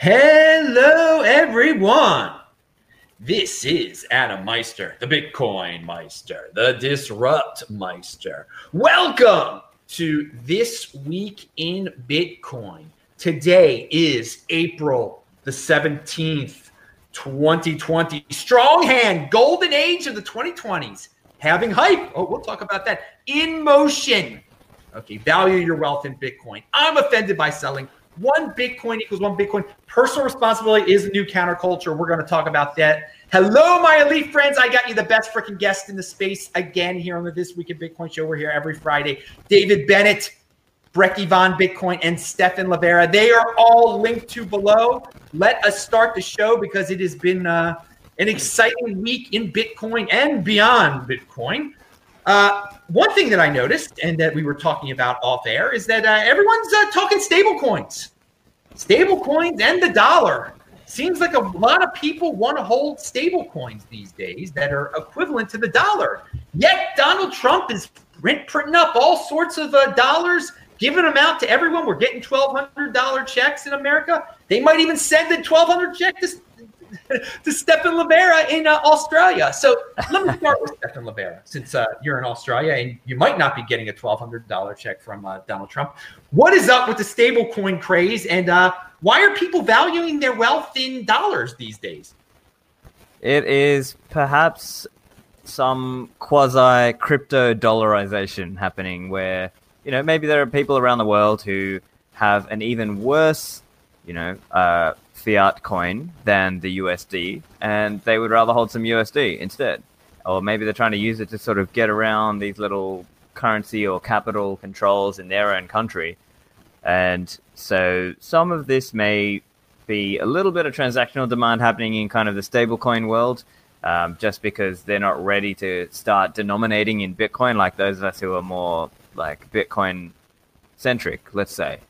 Hello, everyone. This is Adam Meister, the Bitcoin Meister, the Disrupt Meister. Welcome to This Week in Bitcoin. Today is April the 17th, 2020. Strong hand, golden age of the 2020s. Having hype. Oh, we'll talk about that. In motion. Okay, value your wealth in Bitcoin. I'm offended by selling one Bitcoin equals one Bitcoin. Personal responsibility is a new counterculture. We're going to talk about that. Hello, my elite friends. I got you the best freaking guest in the space again here on the This Week in Bitcoin show. We're here every Friday. David Bennett, Brekkie Von Bitcoin, and Stephan Livera. They are all linked to below. Let us start the show because it has been uh, an exciting week in Bitcoin and beyond Bitcoin. Uh, one thing that I noticed and that we were talking about off air is that uh, everyone's uh, talking stable coins, stable coins and the dollar. Seems like a lot of people want to hold stable coins these days that are equivalent to the dollar. Yet Donald Trump is print, printing up all sorts of uh, dollars, giving them out to everyone. We're getting $1,200 checks in America. They might even send a 1200 check to to Stephan Livera in uh, Australia. So let me start with Stephan Livera, since uh, you're in Australia and you might not be getting a $1,200 check from uh, Donald Trump. What is up with the stablecoin craze, and uh, why are people valuing their wealth in dollars these days? It is perhaps some quasi crypto dollarization happening where, you know, maybe there are people around the world who have an even worse, you know, uh, fiat coin than the USD, and they would rather hold some USD instead. Or maybe they're trying to use it to sort of get around these little currency or capital controls in their own country. And so some of this may be a little bit of transactional demand happening in kind of the stablecoin world, um, just because they're not ready to start denominating in Bitcoin like those of us who are more like Bitcoin centric, let's say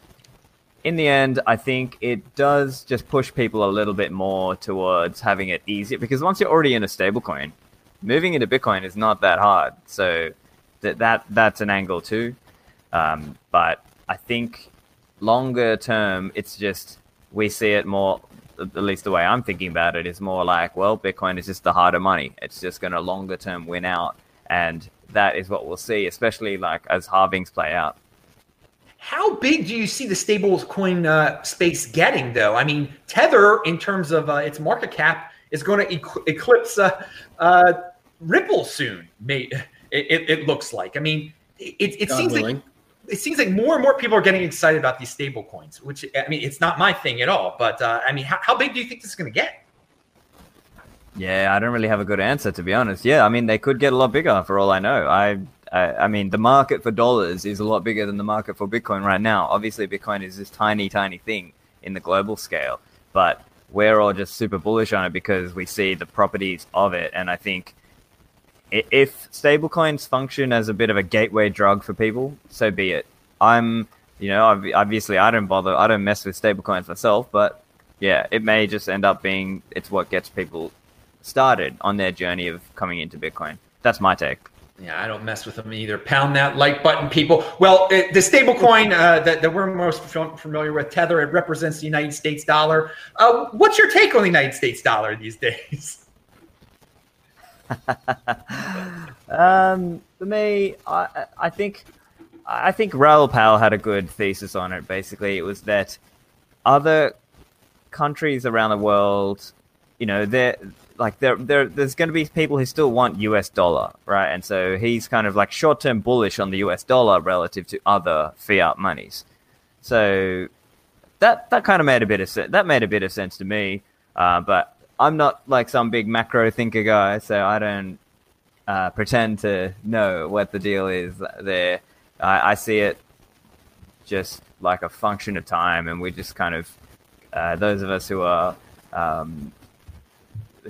in the end, I think it does just push people a little bit more towards having it easier because once you're already in a stablecoin, moving into Bitcoin is not that hard. So that that that's an angle too. Um, but I think longer term, it's just we see it more. At least the way I'm thinking about it is more like, well, Bitcoin is just the harder money. It's just going to longer term win out, and that is what we'll see, especially like as halvings play out. How big do you see the stablecoin uh, space getting, though? I mean, Tether, in terms of uh, its market cap, is going to eclipse uh, uh, Ripple soon. It, it, it, looks like. I mean, it, it seems willing. like it seems like more and more people are getting excited about these stable coins. Which I mean, it's not my thing at all. But uh, I mean, how, how big do you think this is going to get? Yeah, I don't really have a good answer to be honest. Yeah, I mean, they could get a lot bigger for all I know. I uh, I mean, the market for dollars is a lot bigger than the market for Bitcoin right now. Obviously, Bitcoin is this tiny, tiny thing in the global scale, but we're all just super bullish on it because we see the properties of it. And I think if stablecoins function as a bit of a gateway drug for people, so be it. I'm, you know, obviously I don't bother, I don't mess with stablecoins myself, but yeah, it may just end up being it's what gets people started on their journey of coming into Bitcoin. That's my take. Yeah, I don't mess with them either. Pound that like button, people. Well, it, the stablecoin uh, that, that, we're most familiar with, Tether, it represents the United States dollar. Uh, what's your take on the United States dollar these days? um, for me, I, I think I think Raoul Pal had a good thesis on it. Basically, it was that other countries around the world, you know, they're like there, there there's going to be people who still want US dollar, right? And so he's kind of like short term bullish on the US dollar relative to other fiat monies. So that that kind of made a bit of. That made a bit of sense to me. Uh, but I'm not like some big macro thinker guy, so I don't uh, pretend to know what the deal is there. I, I, see it just like a function of time, and we just kind of uh, those of us who are um,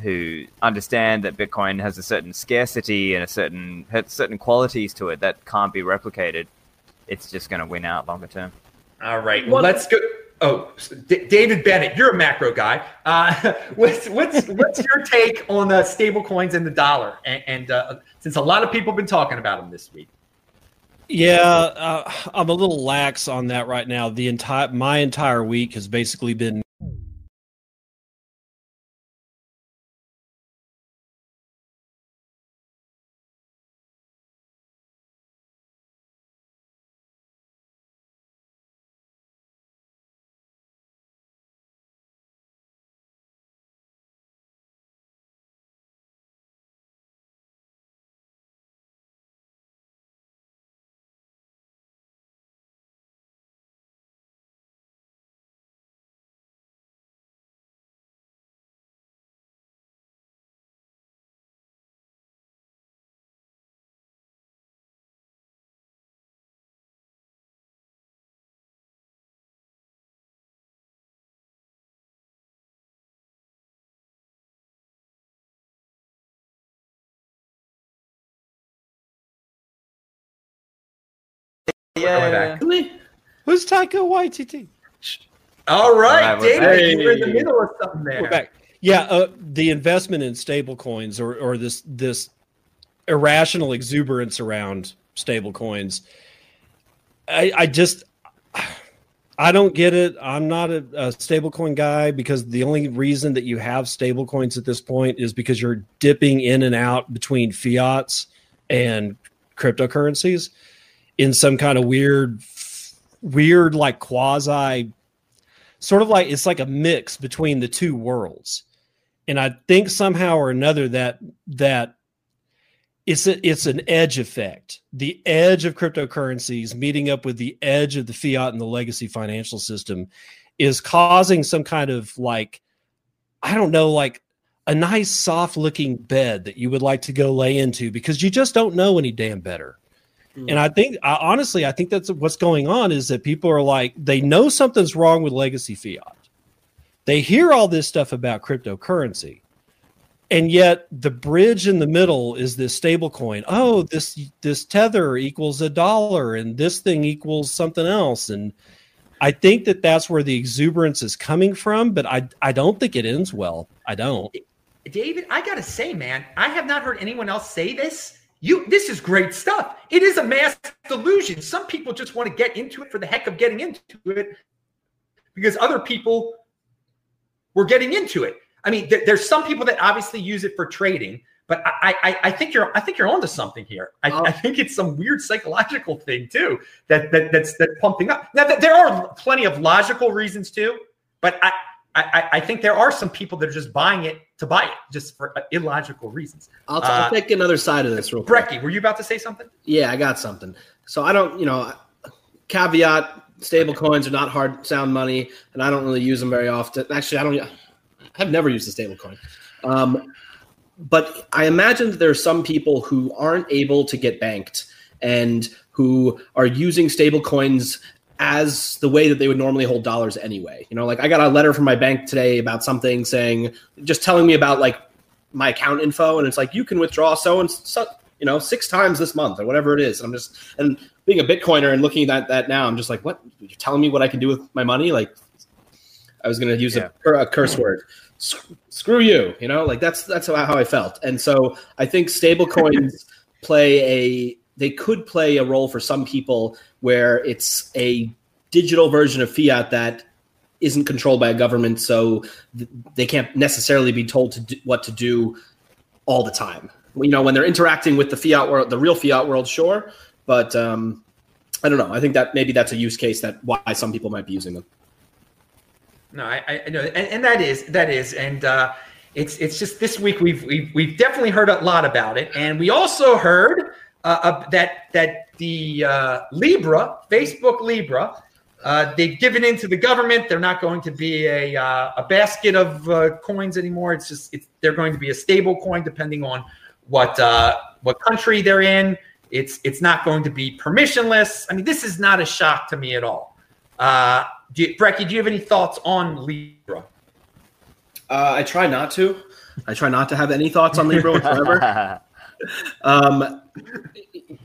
who understand that Bitcoin has a certain scarcity and a certain certain qualities to it that can't be replicated, it's just going to win out longer term. All right, well, let's go. Oh, D- David Bennett, you're a macro guy. Uh, what's what's what's your take on the stable coins and the dollar? And, and uh, since a lot of people have been talking about them this week. Yeah, uh, I'm a little lax on that right now. The entire my entire week has basically been Coming back. Really? Who's Taika Waititi? All right, All right, we're David, back. you're in the middle of something there. We're back. Yeah, uh, the investment in stable coins or, or this this irrational exuberance around stable coins. I, I just I don't get it. I'm not a, a stablecoin guy because the only reason that you have stablecoins at this point is because you're dipping in and out between fiats and cryptocurrencies in some kind of weird, weird like quasi, sort of like it's like a mix between the two worlds. And I think somehow or another that that it's a, it's an edge effect. The edge of cryptocurrencies meeting up with the edge of the fiat and the legacy financial system is causing some kind of like I don't know like a nice soft looking bed that you would like to go lay into because you just don't know any damn better. And I think I, honestly I think that's what's going on is that people are like they know something's wrong with legacy fiat. They hear all this stuff about cryptocurrency. And yet the bridge in the middle is this stable coin. Oh this this tether equals a dollar and this thing equals something else. And i think that that's where the exuberance is coming from but i i don't think it ends well. I don't. David, I gotta say, man, I have not heard anyone else say this. You, this is great stuff. It is a mass delusion. Some people just want to get into it for the heck of getting into it, because other people were getting into it. I mean, there, there's some people that obviously use it for trading, but I, I, I think you're, I think you're onto something here. I, Oh. I think it's some weird psychological thing too that, that that's that's pumping up. Now, th- there are plenty of logical reasons too, but I, I, I think there are some people that are just buying it to buy it just for uh, illogical reasons. I'll, t- I'll Uh, take another side of this real quick. Brekkie, were you about to say something? Yeah, I got something. So I don't, you know, caveat: stable coins are not hard sound money, and I don't really use them very often. Actually, I don't. I've never used a stable coin. Um, but I imagine that there are some people who aren't able to get banked and who are using stable coins as the way that they would normally hold dollars anyway. You know, like I got a letter from my bank today about something saying, just telling me about like my account info, and it's like you can withdraw so and so, you know, six times this month or whatever it is. And I'm just and being a Bitcoiner and looking at that now, I'm just like, what? You're telling me what I can do with my money? Like, I was going to use Yeah. a, a curse word. Screw you, you know, like that's that's how, how I felt. And so I think stable coins play a they could play a role for some people where it's a digital version of fiat that isn't controlled by a government, so th- they can't necessarily be told to do, what to do all the time. You know, when they're interacting with the fiat world, the real fiat world, sure, but um, I don't know. I think that maybe that's a use case that why some people might be using them. No, I, I know, and, and that is that is, and uh, it's it's just this week we've we've we've definitely heard a lot about it, and we also heard uh, uh, that that the uh, Libra, Facebook Libra, uh, they've given in to the government. They're not going to be a uh, a basket of uh, coins anymore. It's just it's they're going to be a stable coin depending on what uh, what country they're in. It's it's not going to be permissionless. I mean, this is not a shock to me at all. Uh, do you, Brekkie, do you have any thoughts on Libra? Uh, I try not to. I try not to have any thoughts on Libra whatsoever. Um,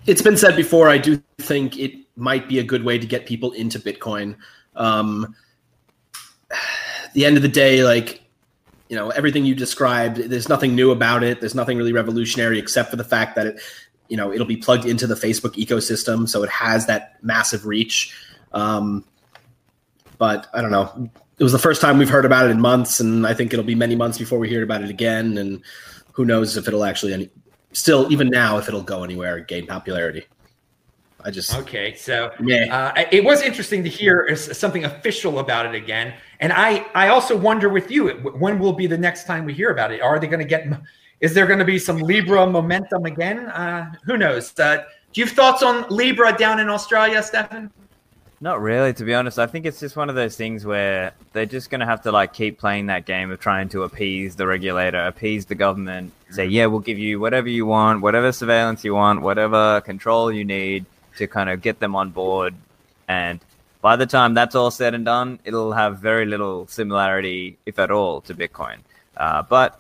it's been said before. I do think it might be a good way to get people into Bitcoin. Um, the end of the day, like you know, everything you described, there's nothing new about it. There's nothing really revolutionary except for the fact that it, you know, it'll be plugged into the Facebook ecosystem, so it has that massive reach. Um, but I don't know. It was the first time we've heard about it in months, and I think it'll be many months before we hear about it again. And who knows if it'll actually any, still even now if it'll go anywhere and gain popularity. I just Okay, so yeah. uh, it was interesting to hear something official about it again, and I I also wonder with you when will be the next time we hear about it? Are they going to get? Is there going to be some Libra momentum again? Uh, who knows? Uh, do you have thoughts on Libra down in Australia, Stephan? Not really, to be honest. I think it's just one of those things where they're just going to have to like keep playing that game of trying to appease the regulator, appease the government, say, yeah, we'll give you whatever you want, whatever surveillance you want, whatever control you need to kind of get them on board. And by the time that's all said and done, it'll have very little similarity, if at all, to Bitcoin. Uh, but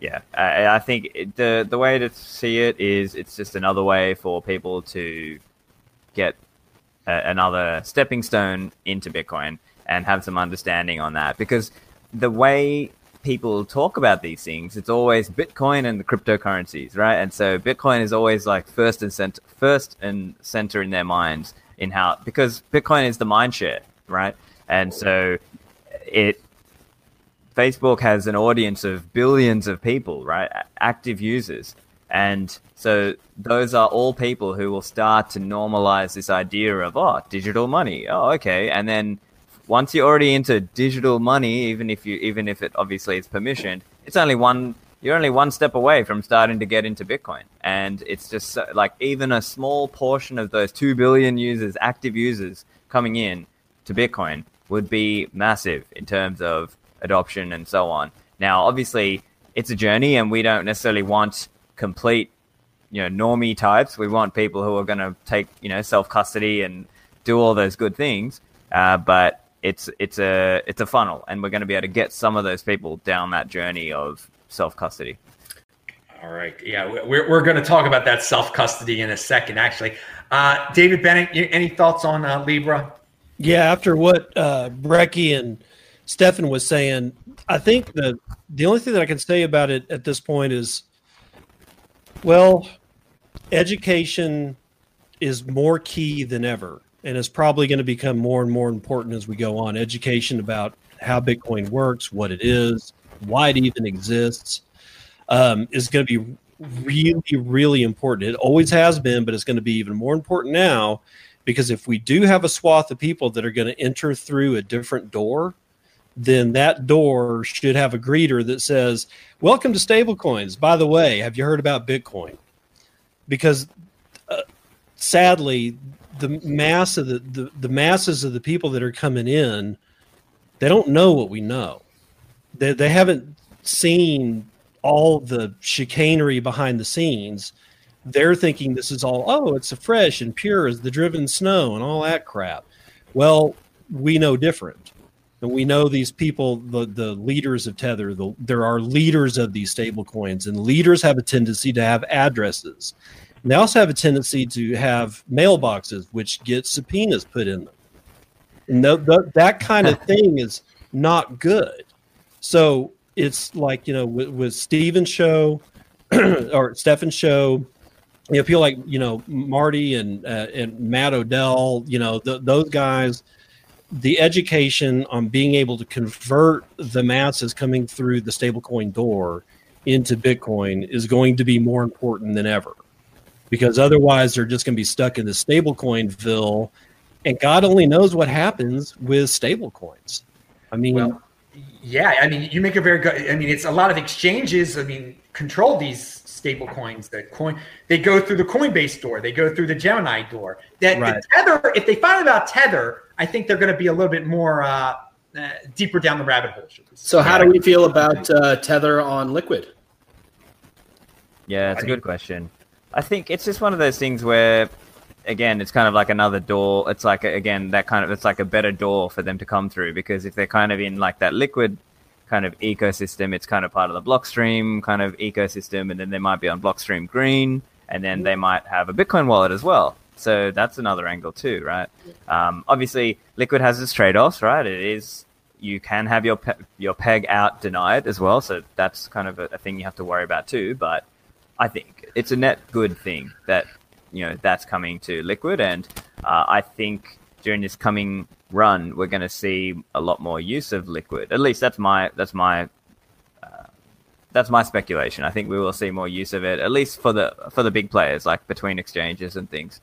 yeah, I, I think it, the the way to see it is it's just another way for people to get a, another stepping stone into Bitcoin and have some understanding on that because the way people talk about these things, it's always Bitcoin and the cryptocurrencies, right? And so Bitcoin is always like first and center, first and center in their minds in how because Bitcoin is the mind share, right? And so it Facebook has an audience of billions of people, right? Active users. And so those are all people who will start to normalize this idea of, oh, digital money. Oh, okay. And then once you're already into digital money, even if you, even if it obviously is permissioned, it's only one, you're only one step away from starting to get into Bitcoin. And it's just so, like even a small portion of those 2 billion users, active users coming in to Bitcoin would be massive in terms of adoption and so on. Now, obviously, it's a journey, and we don't necessarily want complete, you know, normie types. We want people who are going to take, you know, self custody and do all those good things. Uh, but it's it's a it's a funnel, and we're going to be able to get some of those people down that journey of self custody. All right, yeah, we're we're going to talk about that self custody in a second. Actually, uh, David Bennett, any thoughts on uh, Libra? Yeah, after what uh, Brekkie and Stephan was saying, I think the the only thing that I can say about it at this point is, well, education is more key than ever, and is probably going to become more and more important as we go on. Education about how Bitcoin works, what it is, why it even exists, um, is going to be really, really important. It always has been, but it's going to be even more important now because if we do have a swath of people that are going to enter through a different door then that door should have a greeter that says, Welcome to stablecoins. By the way, have you heard about Bitcoin? Because uh, sadly, the mass of the, the, the masses of the people that are coming in, they don't know what we know. They, they haven't seen all the chicanery behind the scenes. They're thinking this is all, oh, it's a fresh and pure as the driven snow and all that crap. Well, we know different we know these people, the the leaders of Tether, the, there are leaders of these stable coins, and leaders have a tendency to have addresses. And they also have a tendency to have mailboxes, which get subpoenas put in them. And that kind of thing is not good. So it's like you know with, with Steven's show or Stephan's show, you know, people like you know Marty and uh, and Matt Odell, you know those guys the education on being able to convert the masses coming through the stablecoin door into Bitcoin is going to be more important than ever because otherwise they're just going to be stuck in the stablecoinville and God only knows what happens with stablecoins. I mean, well, yeah, I mean, you make a very good. I mean, it's a lot of exchanges. I mean, control these stable coins. The coin they go through the Coinbase door. They go through the Gemini door. That right. Tether. If they find out Tether, I think they're going to be a little bit more uh, uh, deeper down the rabbit hole. So, how do we feel about uh, Tether on Liquid? Yeah, it's a good question. I think it's just one of those things where, again, it's kind of like another door. It's like again that kind of it's like a better door for them to come through because if they're kind of in like that liquid kind of ecosystem, it's kind of part of the Blockstream kind of ecosystem, and then they might be on Blockstream Green, and then they might have a Bitcoin wallet as well. So that's another angle too, right? Um, obviously, Liquid has its trade-offs, right? It is you can have your pe- your peg out denied as well, so that's kind of a, a, thing you have to worry about too. But I think it's a net good thing that you know that's coming to Liquid, and uh, I think during this coming run, we're going to see a lot more use of Liquid. At least that's my that's my uh, that's my speculation. I think we will see more use of it, at least for the for the big players, like between exchanges and things.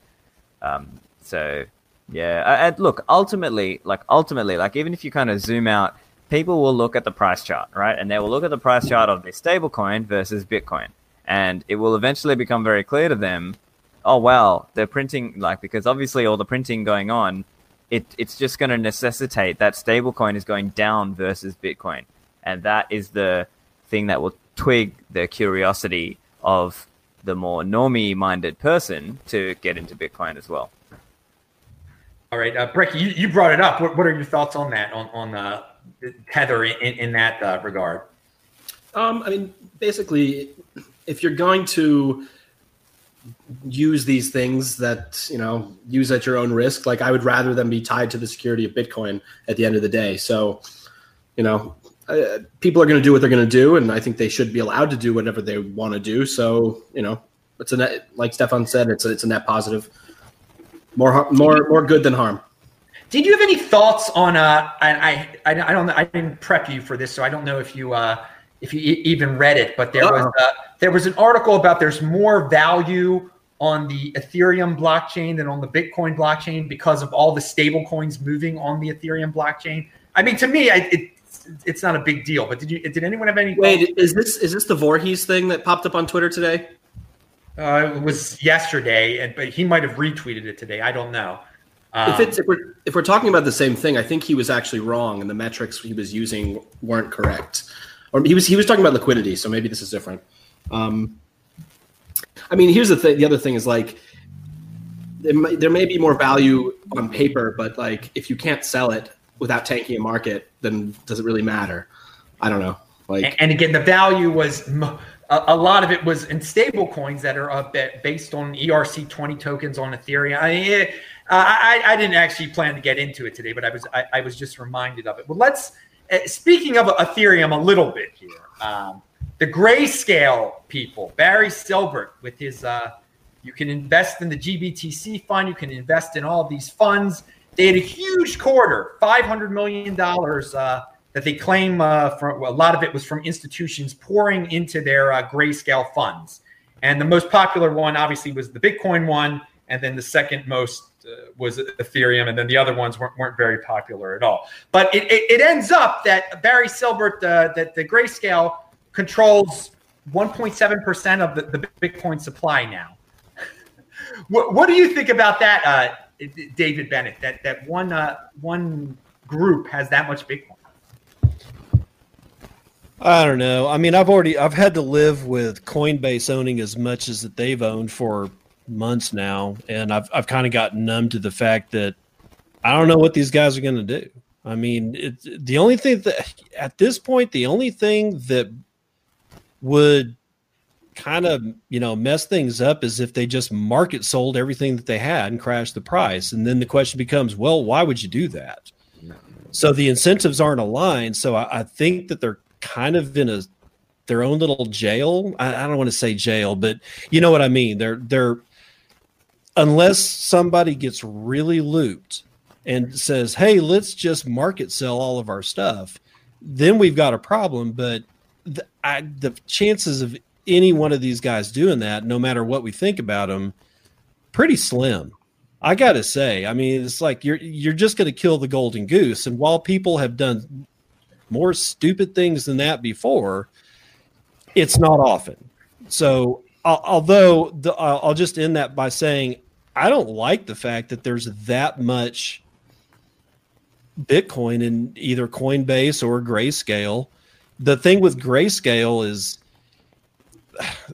Um, so yeah, and look, ultimately, like ultimately, like even if you kind of zoom out, people will look at the price chart, right? And they will look at the price chart of the stablecoin versus Bitcoin, and it will eventually become very clear to them. Oh wow, they're printing like because obviously all the printing going on, it it's just going to necessitate that stablecoin is going down versus Bitcoin, and that is the thing that will twig the curiosity of the more normie minded person to get into Bitcoin as well. All right, uh, Breck, you, you brought it up. What, what are your thoughts on that, on, on uh, Tether in, in that uh, regard? Um, I mean, basically, if you're going to use these things that you know use at your own risk. Like I would rather them be tied to the security of Bitcoin at the end of the day. So, you know, uh, people are going to do what they're going to do, and I think they should be allowed to do whatever they want to do. So, you know, it's a net, like Stephan said, it's a, it's a net positive. More more more good than harm. Did you have any thoughts on? Uh, I, I I don't. I didn't prep you for this, so I don't know if you uh, if you even read it. But there Uh-oh. was uh, there was an article about there's more value on the Ethereum blockchain than on the Bitcoin blockchain because of all the stable coins moving on the Ethereum blockchain. I mean, to me, I, it, it's not a big deal. But did you? Did anyone have any? Wait, is this is this the Voorhees thing that popped up on Twitter today? Uh, it was yesterday, and but he might have retweeted it today. I don't know. Um, if it's if we're if we're talking about the same thing, I think he was actually wrong, and the metrics he was using weren't correct. Or he was he was talking about liquidity, so maybe this is different. Um, I mean, here's the thing. The other thing is like there may, there may be more value on paper, but like if you can't sell it without tanking a market, then does it really matter? I don't know. Like, and, again, the value was a, lot of it was in stable coins that are up based on ERC20 tokens on Ethereum. I, mean, it, I, I didn't actually plan to get into it today, but I was I, I was just reminded of it. Well, let's uh, speaking of Ethereum a little bit here. Um, the grayscale people, Barry Silbert, with his uh, you can invest in the GBTC fund, you can invest in all these funds. They had a huge quarter, five hundred million dollars uh, that they claim uh, from well, a lot of it was from institutions pouring into their uh, grayscale funds. And the most popular one, obviously, was the Bitcoin one, and then the second most uh, was Ethereum, and then the other ones weren't, weren't very popular at all. But it, it, it ends up that Barry Silbert, uh, that the grayscale controls 1.7% of the, the Bitcoin supply now. what, what do you think about that, uh, David Bennett? That that one uh, one group has that much Bitcoin. I don't know. I mean, I've already I've had to live with Coinbase owning as much as that they've owned for months now, and I've I've kind of gotten numb to the fact that I don't know what these guys are going to do. I mean, it, the only thing that at this point, the only thing that would kind of you know mess things up is if they just market sold everything that they had and crashed the price, and then the question becomes, well, why would you do that? So the incentives aren't aligned. So I, I think that they're kind of in a their own little jail. I, I don't want to say jail, but you know what I mean. They're they're unless somebody gets really looped and says, "Hey, let's just market sell all of our stuff," then we've got a problem. But the, I, the chances of any one of these guys doing that, no matter what we think about them, pretty slim. I got to say, I mean, it's like you're you're just to kill the golden goose. And while people have done more stupid things than that before, it's not often. So, although the, I'll just end that by saying I don't like the fact that there's that much Bitcoin in either Coinbase or Grayscale. The thing with Grayscale is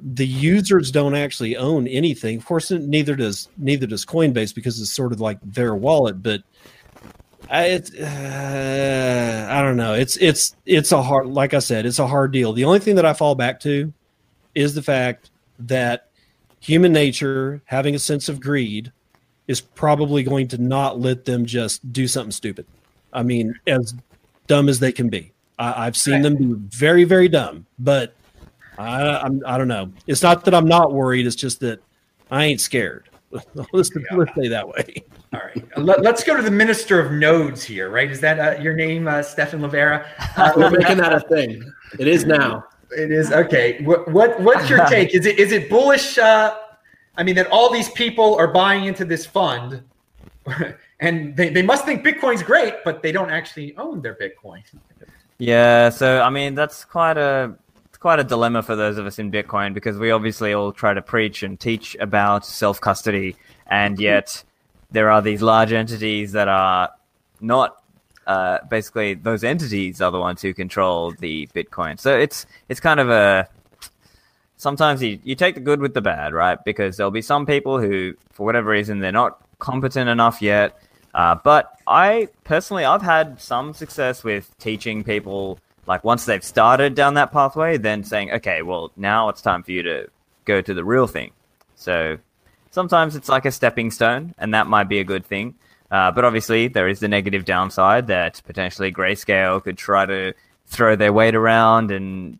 the users don't actually own anything. Of course, neither does neither does Coinbase because it's sort of like their wallet. But I, uh, I don't know. It's it's it's a hard, like I said, it's a hard deal. The only thing that I fall back to is the fact that human nature, having a sense of greed, is probably going to not let them just do something stupid. I mean, as dumb as they can be. I, have seen right. them be very, very dumb, but I, I'm, I don't know. It's not that I'm not worried. It's just that I ain't scared. let's, yeah. let's say that way. All right. Let, us go to the minister of nodes here, right? Is that uh, your name, uh, Stephan Livera? Uh, We're making that a thing. It is now. It is okay. What, what what's your take? Is it is it bullish? Uh, I mean, that all these people are buying into this fund, and they, they must think Bitcoin's great, but they don't actually own their Bitcoin. Yeah. So I mean, that's quite a quite a dilemma for those of us in Bitcoin because we obviously all try to preach and teach about self custody, and yet there are these large entities that are not uh, basically those entities are the ones who control the Bitcoin. So it's it's kind of a sometimes you, you take the good with the bad, right? Because there'll be some people who, for whatever reason, they're not competent enough yet. Uh, but I personally, I've had some success with teaching people, like once they've started down that pathway, then saying, okay, well, now it's time for you to go to the real thing. So sometimes it's like a stepping stone, and that might be a good thing. Uh, but obviously, there is the negative downside that potentially Grayscale could try to throw their weight around, and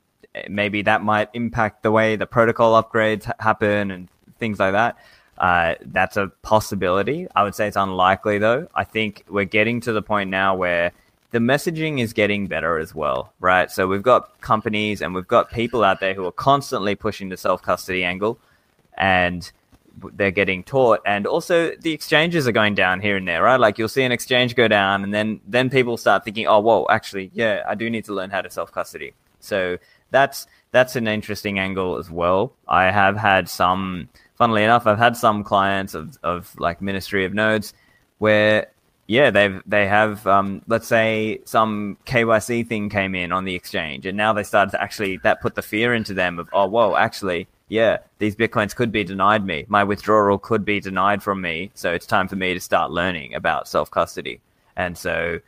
maybe that might impact the way the protocol upgrades ha- happen and things like that. Uh, that's a possibility. I would say it's unlikely, though. I think we're getting to the point now where the messaging is getting better as well, right? So we've got companies and we've got people out there who are constantly pushing the self custody angle, and they're getting taught. And also the exchanges are going down here and there right? Like you'll see an exchange go down and then then people start thinking oh whoa actually yeah i do need to learn how to self custody so that's that's an interesting angle as well. I have had some funnily enough i've had some clients of, of like ministry of nodes where yeah they've they have um, let's say some kyc thing came in on the exchange and now they started to actually that put the fear into them of oh whoa actually yeah, these bitcoins could be denied me. My withdrawal could be denied from me. So it's time for me to start learning about self custody. And so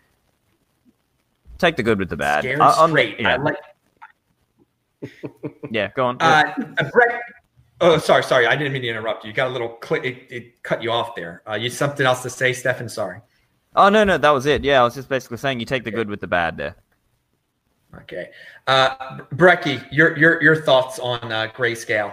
take the good with the bad. Scared uh, straight. Yeah. Like... yeah, go on. Uh, Brett, oh, sorry, sorry. I didn't mean to interrupt you. You got a little click. It, it cut you off there. Uh, you something else to say, Stephan? Sorry. Oh no, no, that was it. Yeah, I was just basically saying you take the good with the bad there. Okay, uh, Brekkie, your your your thoughts on uh, grayscale?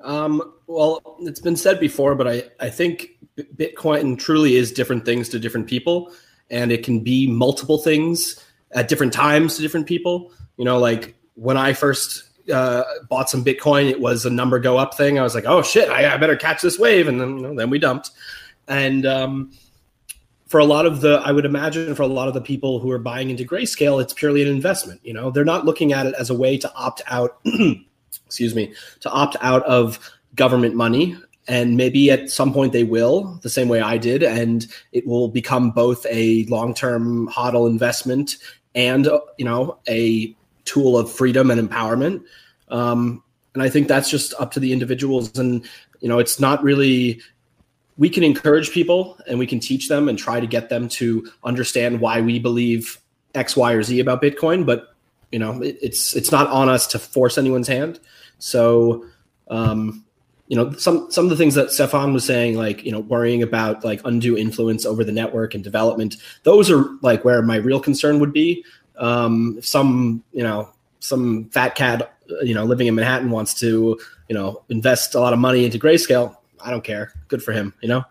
Um, well, it's been said before, but I I think Bitcoin truly is different things to different people, and it can be multiple things at different times to different people. You know, like when I first uh, bought some Bitcoin, it was a number go up thing. I was like, oh shit, I, I better catch this wave, and then you know, then we dumped, and um, for a lot of the i would imagine for a lot of the people who are buying into grayscale it's purely an investment you know? They're not looking at it as a way to opt out excuse me to opt out of government money. And maybe at some point they will the same way i did and it will become both a long-term hodl investment and you know a tool of freedom and empowerment. Um, and i think that's just up to the individuals. And you know it's not really we can encourage people and we can teach them and try to get them to understand why we believe X, Y, or Z about Bitcoin. But you know, it, it's it's not on us to force anyone's hand. So, um, you know, some some of the things that Stephan was saying, like you know, worrying about like undue influence over the network and development, those are like where my real concern would be. Um, some you know some fat cat you know living in Manhattan wants to you know invest a lot of money into grayscale I don't care. Good for him, you know.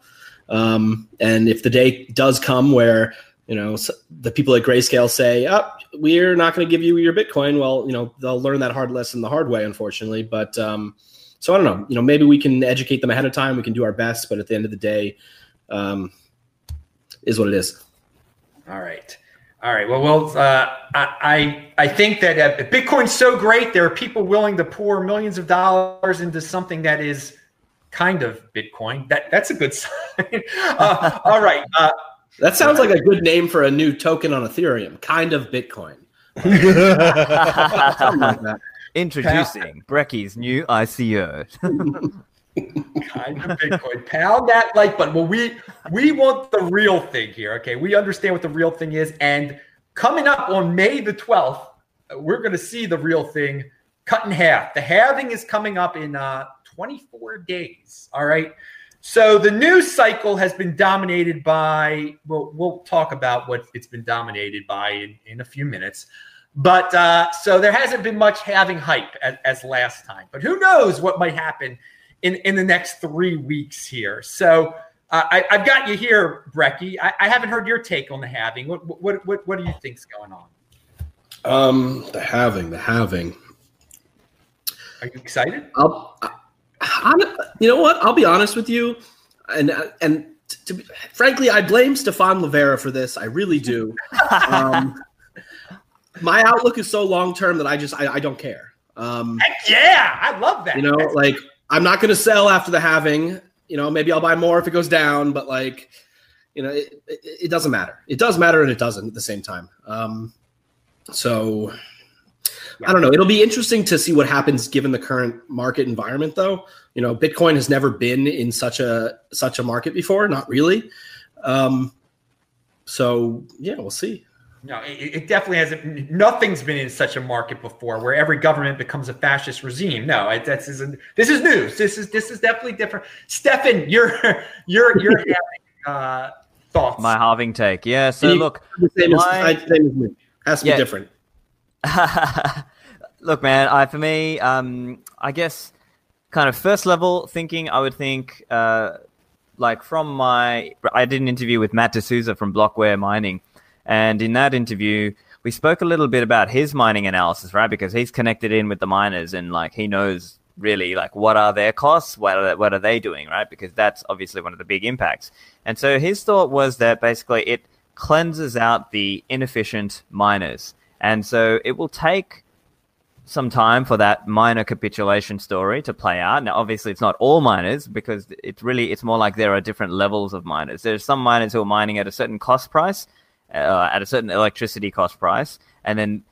Um, and if the day does come where you know the people at Grayscale say, "Up, oh, we're not going to give you your Bitcoin," well, you know they'll learn that hard lesson the hard way, unfortunately. But um, so I don't know. You know, maybe we can educate them ahead of time. We can do our best, but at the end of the day, um, is what it is. All right. All right. Well, well, uh, I I think that uh, Bitcoin's so great. There are people willing to pour millions of dollars into something that is kind of Bitcoin. That that's a good sign. uh, all right. Uh, that sounds like a good name for a new token on Ethereum. Kind of Bitcoin. like Introducing Brekkie's new ICO. kind of Bitcoin. Pound that like button. Well, we we want the real thing here. Okay, we understand what the real thing is, and coming up on May the twelfth, we're going to see the real thing cut in half. The halving is coming up in uh, 24 days. All right. So the news cycle has been dominated by, well, we'll talk about what it's been dominated by in, in a few minutes. But uh, so there hasn't been much having hype as, as, last time. But who knows what might happen in, in the next three weeks here. So uh, I, have got you here, Brekkie. I, I, haven't heard your take on the having. What, what, what, what do you think's going on? Um, the having, the having. Are you excited? I'll, I'm, you know what? I'll be honest with you, and and to be, frankly, I blame Stephan Livera for this. I really do. Um, my outlook is so long term that I just I, I don't care. Um, yeah, I love that. You know, like I'm not going to sell after the halving. You know, maybe I'll buy more if it goes down, but like, you know, it, it, it doesn't matter. It does matter, and it doesn't at the same time. Um, so I don't know. It'll be interesting to see what happens given the current market environment, though. You know, Bitcoin has never been in such a such a market before. Not really. Um, so yeah, we'll see. No, it, it, definitely hasn't. Nothing's been in such a market before, where every government becomes a fascist regime. No, it, that's isn't. This is news. This is this is definitely different. Stephan, you're you're you're having uh, thoughts. My halving take. Yeah. So you, look, the same, my, as, same as me. Has to yeah. be different. look, man. I for me, um, I guess, kind of first level thinking, I would think, uh, like from my, I did an interview with Matt D'Souza from Blockware Mining and in that interview, we spoke a little bit about his mining analysis, right? Because he's connected in with the miners and like he knows really like what are their costs, what are, what are they doing, right? Because that's obviously one of the big impacts. And so his thought was that basically it cleanses out the inefficient miners. And so it will take some time for that miner capitulation story to play out. Now, obviously, it's not all miners because it's really it's more like there are different levels of miners. There's some miners who are mining at a certain cost price, uh, at a certain electricity cost price, and then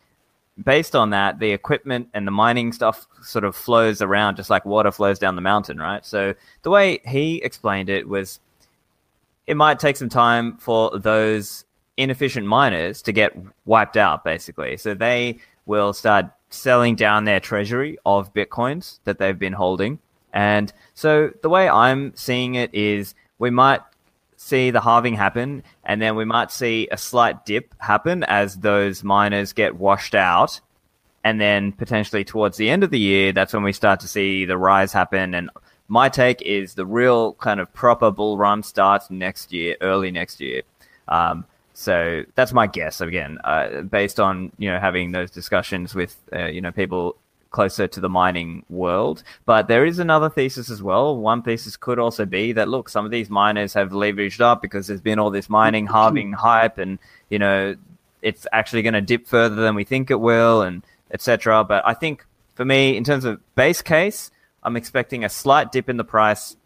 based on that, the equipment and the mining stuff sort of flows around just like water flows down the mountain, right? So the way he explained it was it might take some time for those inefficient miners to get wiped out, basically. So they will start selling down their treasury of bitcoins that they've been holding. And so the way I'm seeing it is we might see the halving happen, and then we might see a slight dip happen as those miners get washed out. And then potentially towards the end of the year, that's when we start to see the rise happen. And my take is the real kind of proper bull run starts next year, early next year. Um, so that's my guess again, uh, based on you know having those discussions with uh, you know people closer to the mining world. But there is another thesis as well. One thesis could also be that look, some of these miners have leveraged up because there's been all this mining halving hype, and you know it's actually going to dip further than we think it will, and etc. But I think for me, in terms of base case, I'm expecting a slight dip in the price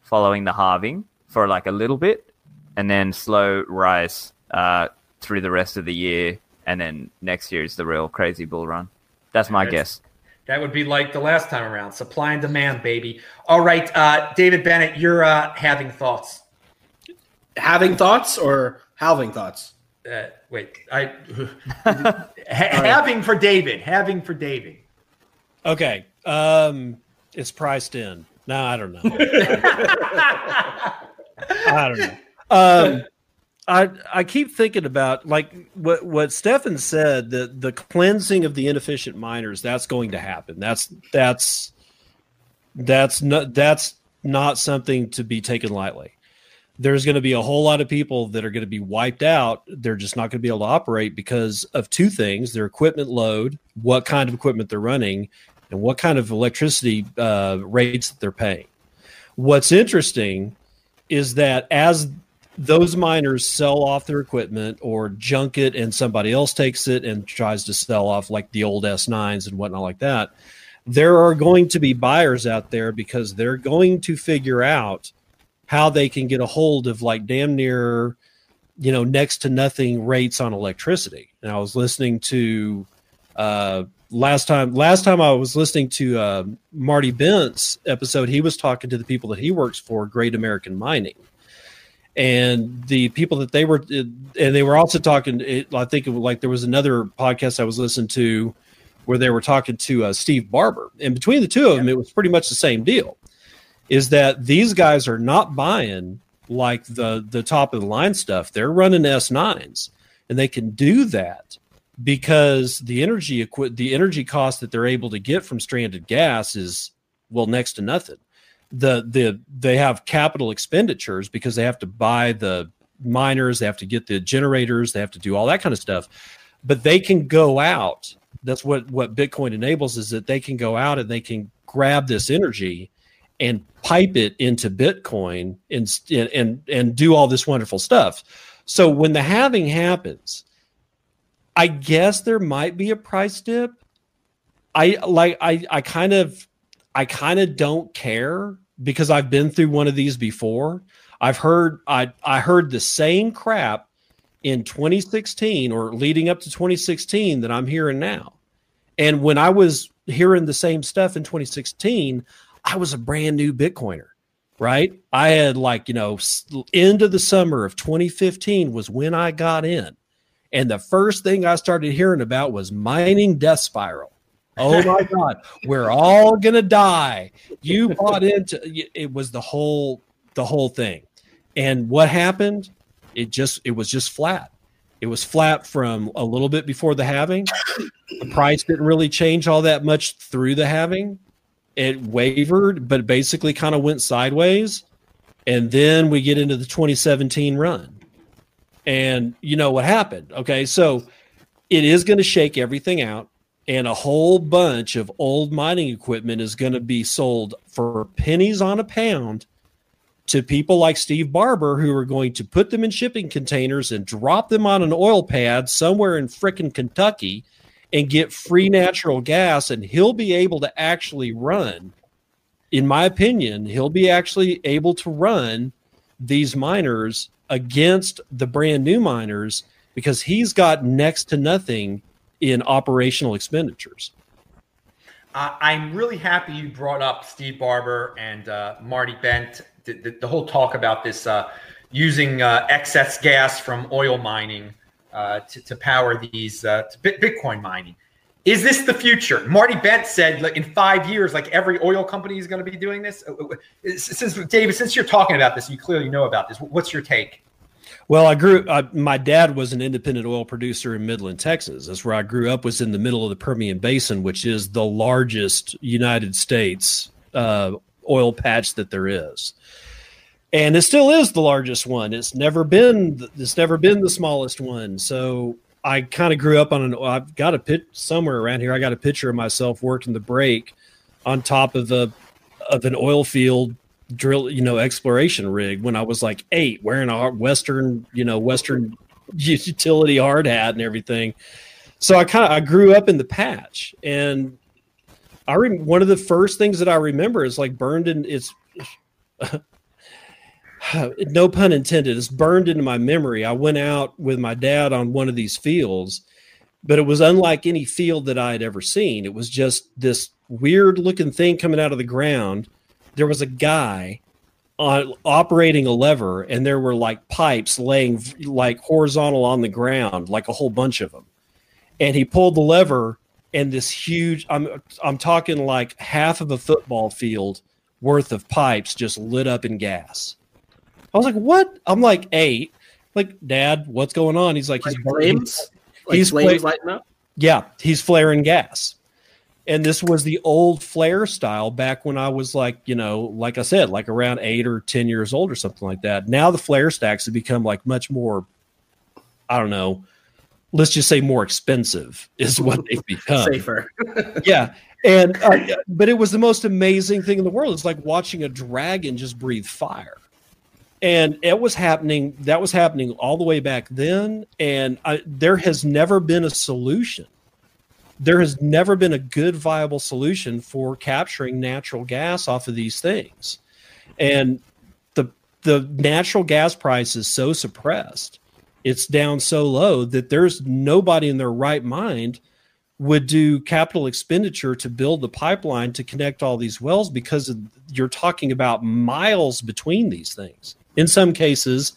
following the halving for like a little bit, and then slow rise uh, through the rest of the year, and then next year is the real crazy bull run. That's my guess. That would be like the last time around. Supply and demand, baby. All right, uh, David Bennett, you're uh, having thoughts. Having thoughts or halving thoughts? Uh, wait, I ha- having for David. Having for David. Okay, um, it's priced in. No, I don't know. I don't know. Um, I I keep thinking about like what what Stephan said the the cleansing of the inefficient miners that's going to happen. That's that's that's not that's not something to be taken lightly. There's going to be a whole lot of people that are going to be wiped out. They're just not going to be able to operate because of two things: their equipment load, what kind of equipment they're running, and what kind of electricity uh, rates that they're paying. What's interesting is that as those miners sell off their equipment or junk it and somebody else takes it and tries to sell off like the old S9s and whatnot like that, there are going to be buyers out there because they're going to figure out how they can get a hold of like damn near, you know, next to nothing rates on electricity. And I was listening to uh last time last time I was listening to uh, Marty Bent's episode, he was talking to the people that he works for, Great American Mining and the people that they were and they were also talking i think it, like there was another podcast i was listening to where they were talking to uh, Steve Barbour. And between the two of them it was pretty much the same deal is that these guys are not buying like the the top of the line stuff. They're running s9s and they can do that because the energy the energy cost that they're able to get from stranded gas is well next to nothing the the they have capital expenditures because they have to buy the miners, they have to get the generators, they have to do all that kind of stuff. But they can go out. That's what what Bitcoin enables is that they can go out and they can grab this energy and pipe it into Bitcoin and and and do all this wonderful stuff. So when the halving happens, I guess there might be a price dip. I like I I kind of I kind of don't care because I've been through one of these before. I've heard I I heard the same crap in 2016 or leading up to 2016 that I'm hearing now. And when I was hearing the same stuff in 2016, I was a brand new Bitcoiner, right? I had like, you know, end of the summer of 2015 was when I got in. And the first thing I started hearing about was mining death spiral. Oh my God, we're all gonna die. You bought into it was the whole the whole thing. And what happened? It just it was just flat. It was flat from a little bit before the halving. The price didn't really change all that much through the halving. It wavered, but basically kind of went sideways. And then we get into the 2017 run. And you know what happened? Okay, so it is going to shake everything out and a whole bunch of old mining equipment is going to be sold for pennies on a pound to people like Steve Barbour who are going to put them in shipping containers and drop them on an oil pad somewhere in frickin' Kentucky and get free natural gas. And he'll be able to actually run in my opinion he'll be actually able to run these miners against the brand new miners because he's got next to nothing in operational expenditures. Uh, I'm really happy you brought up Steve Barbour and uh, Marty Bent. The, the, the, whole talk about this uh, using uh, excess gas from oil mining uh, to, to, power these uh, to Bitcoin mining. Is this the future? Marty Bent said like, in five years, like every oil company is going to be doing this. Since David, since you're talking about this, you clearly know about this. What's your take? Well, I grew. Uh, my dad was an independent oil producer in Midland, Texas. That's where I grew up. Was in the middle of the Permian Basin, which is the largest United States uh, oil patch that there is, and it still is the largest one. It's never been. It's never been the smallest one. So I kind of grew up on an. I've got a pit somewhere around here. I got a picture of myself working the brake on top of a of an oil field drill, you know, exploration rig when I was like eight, wearing a Western, you know, Western utility hard hat and everything. So I kind of I grew up in the patch, and I re- one of the first things that I remember is like burned in it's. no pun intended. It's burned into my memory. I went out with my dad on one of these fields, but it was unlike any field that I had ever seen. It was just this weird looking thing coming out of the ground there was a guy on operating a lever and there were like pipes laying like horizontal on the ground like a whole bunch of them. And he pulled the lever and this huge i'm i'm talking like half of a football field worth of pipes just lit up in gas. I was like what? I'm like eight like dad what's going on? He's like, like he's flames like he's flames lighting up? Yeah he's flaring gas and this was the old flare style back when I was like, you know, like I said, like around eight or 10 years old or something like that. Now the flare stacks have become like much more, I don't know, let's just say more expensive is what they've become. Safer. yeah. And, uh, but it was the most amazing thing in the world. It's like watching a dragon just breathe fire. And it was happening, that was happening all the way back then. And I, there has never been a solution there has never been a good viable solution for capturing natural gas off of these things. And the the natural gas price is so suppressed, it's down so low that there's nobody in their right mind would do capital expenditure to build the pipeline to connect all these wells because you're talking about miles between these things. In some cases,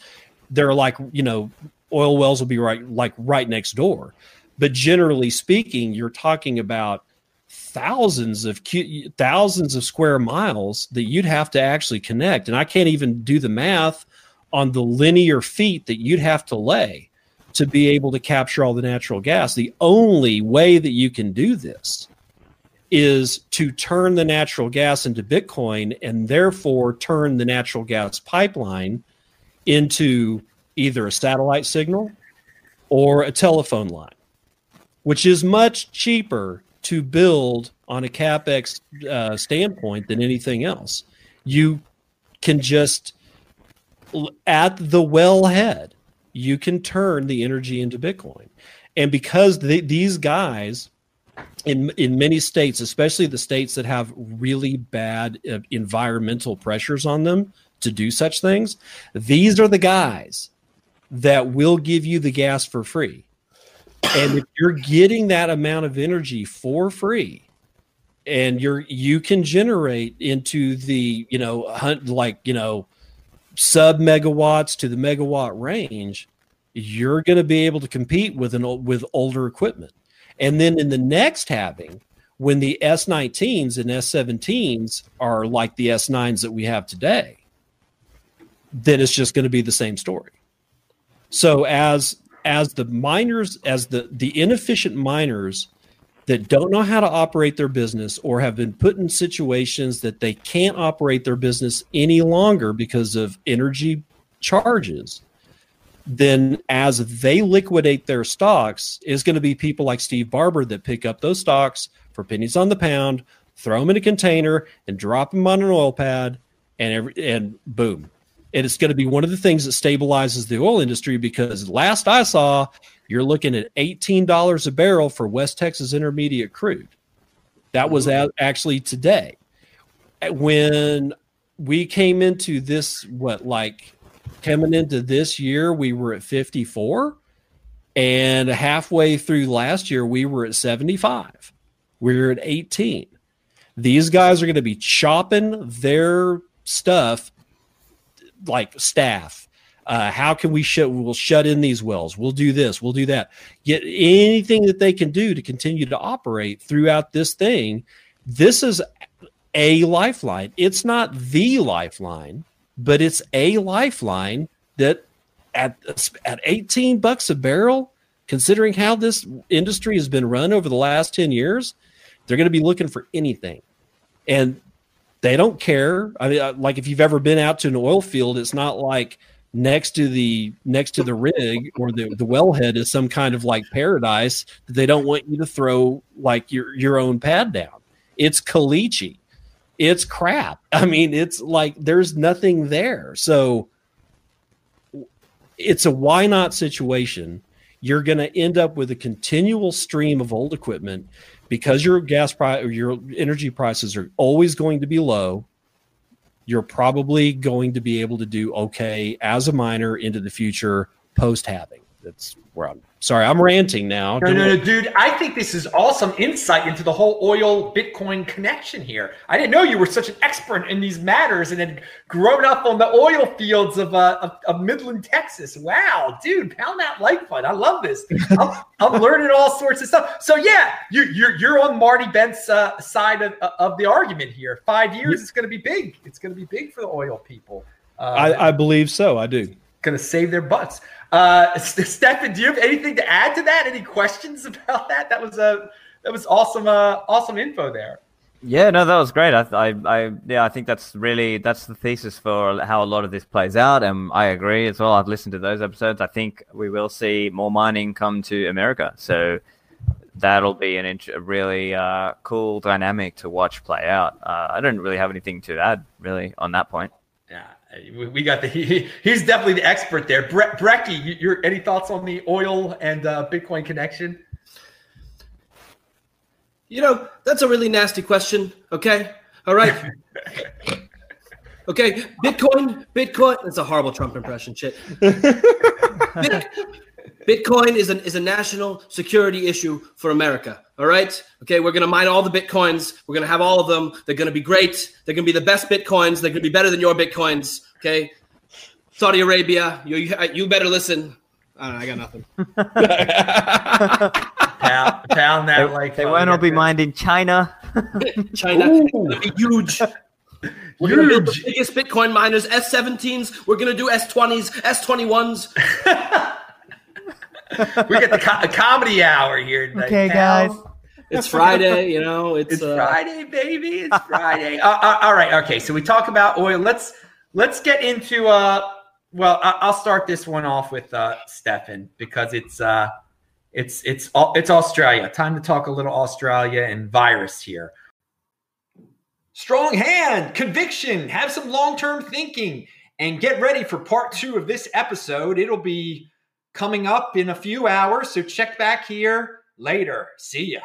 they're like, you know, oil wells will be right like right next door but generally speaking, you're talking about thousands of thousands of square miles that you'd have to actually connect, and I can't even do the math on the linear feet that you'd have to lay to be able to capture all the natural gas. The only way that you can do this is to turn the natural gas into Bitcoin and therefore turn the natural gas pipeline into either a satellite signal or a telephone line which is much cheaper to build on a capex uh, standpoint than anything else. You can just at the wellhead, you can turn the energy into Bitcoin, and because the, these guys in in many states, especially the states that have really bad uh, environmental pressures on them to do such things, these are the guys that will give you the gas for free and if you're getting that amount of energy for free and you're you can generate into the you know hunt like you know sub megawatts to the megawatt range you're going to be able to compete with an with older equipment. And then in the next halving, when the S19s and S17s are like the S9s that we have today, then it's just going to be the same story. So as as the miners, as the the inefficient miners that don't know how to operate their business or have been put in situations that they can't operate their business any longer because of energy charges, then as they liquidate their stocks, is going to be people like Steve Barbour that pick up those stocks for pennies on the pound, throw them in a container, and drop them on an oil pad, and every, and boom. And it's going to be one of the things that stabilizes the oil industry because last I saw, you're looking at $18 a barrel for West Texas Intermediate crude. That was mm-hmm. actually today. When we came into this, what, like coming into this year, we were at 54. And halfway through last year, we were at 75. We are at 18. These guys are going to be chopping their stuff like staff. Uh, how can we shut? We'll shut in these wells. We'll do this. We'll do that. Get anything that they can do to continue to operate throughout this thing. This is a lifeline. It's not the lifeline, but it's a lifeline that at at 18 bucks a barrel, considering how this industry has been run over the last 10 years, they're going to be looking for anything. And they don't care. I mean, uh, like if you've ever been out to an oil field, it's not like next to the next to the rig or the the wellhead is some kind of like paradise that they don't want you to throw like your your own pad down. It's caliche it's crap. I mean, it's like there's nothing there. So it's a why not situation. You're going to end up with a continual stream of old equipment because your gas price or your energy prices are always going to be low. You're probably going to be able to do okay as a miner into the future post halving. That's where I'm Sorry, I'm ranting now. No, no, no, dude. I think this is awesome insight into the whole oil Bitcoin connection here. I didn't know you were such an expert in these matters and had grown up on the oil fields of uh, of, of, Midland, Texas. Wow, dude, pound that like button. I love this. I'm, I'm learning all sorts of stuff. So yeah, you, you're you're on Marty Bent's uh, side of, of the argument here. Five years, it's going to be big. It's going to be big for the oil people. Uh, I, I believe so. I do. Going to save their butts. Uh, Stephan, do you have anything to add to that? Any questions about that? That was a that was awesome. Uh, awesome info there. Yeah, no, that was great. I, I, I, yeah, I think that's really that's the thesis for how a lot of this plays out, and I agree as well. I've listened to those episodes. I think we will see more mining come to America, so that'll be an int- a really uh, cool dynamic to watch play out. Uh, I don't really have anything to add really on that point. Yeah, we got the he, he's definitely the expert there. Bre- Brekkie, your any thoughts on the oil and uh, Bitcoin connection? You know, that's a really nasty question. Okay, all right. okay, Bitcoin, Bitcoin. That's a horrible Trump impression. Shit. Bitcoin is an is a national security issue for America. All right. Okay, we're gonna mine all the bitcoins. We're gonna have all of them. They're gonna be great. They're gonna be the best bitcoins. They're gonna be better than your bitcoins. Okay. Saudi Arabia, you you better listen. I, know, I got nothing. pound, pound that they, like they won't all be mined in China. China, it's gonna be huge. We're huge. gonna build the biggest Bitcoin miners, S17s. We're gonna do S20s, S21s. we get the co- comedy hour here tonight. Okay, guys. It's Friday, you know. It's, it's uh... Friday, baby. It's Friday. uh, uh, all right. Okay. So we talk about oil. Let's let's get into. uh Well, I- will start this one off with uh Stephan because it's uh it's it's it's Australia. Time to talk a little Australia and virus here. Strong hand, conviction. Have some long term thinking, and get ready for part two of this episode. It'll be coming up in a few hours. So check back here later. See ya.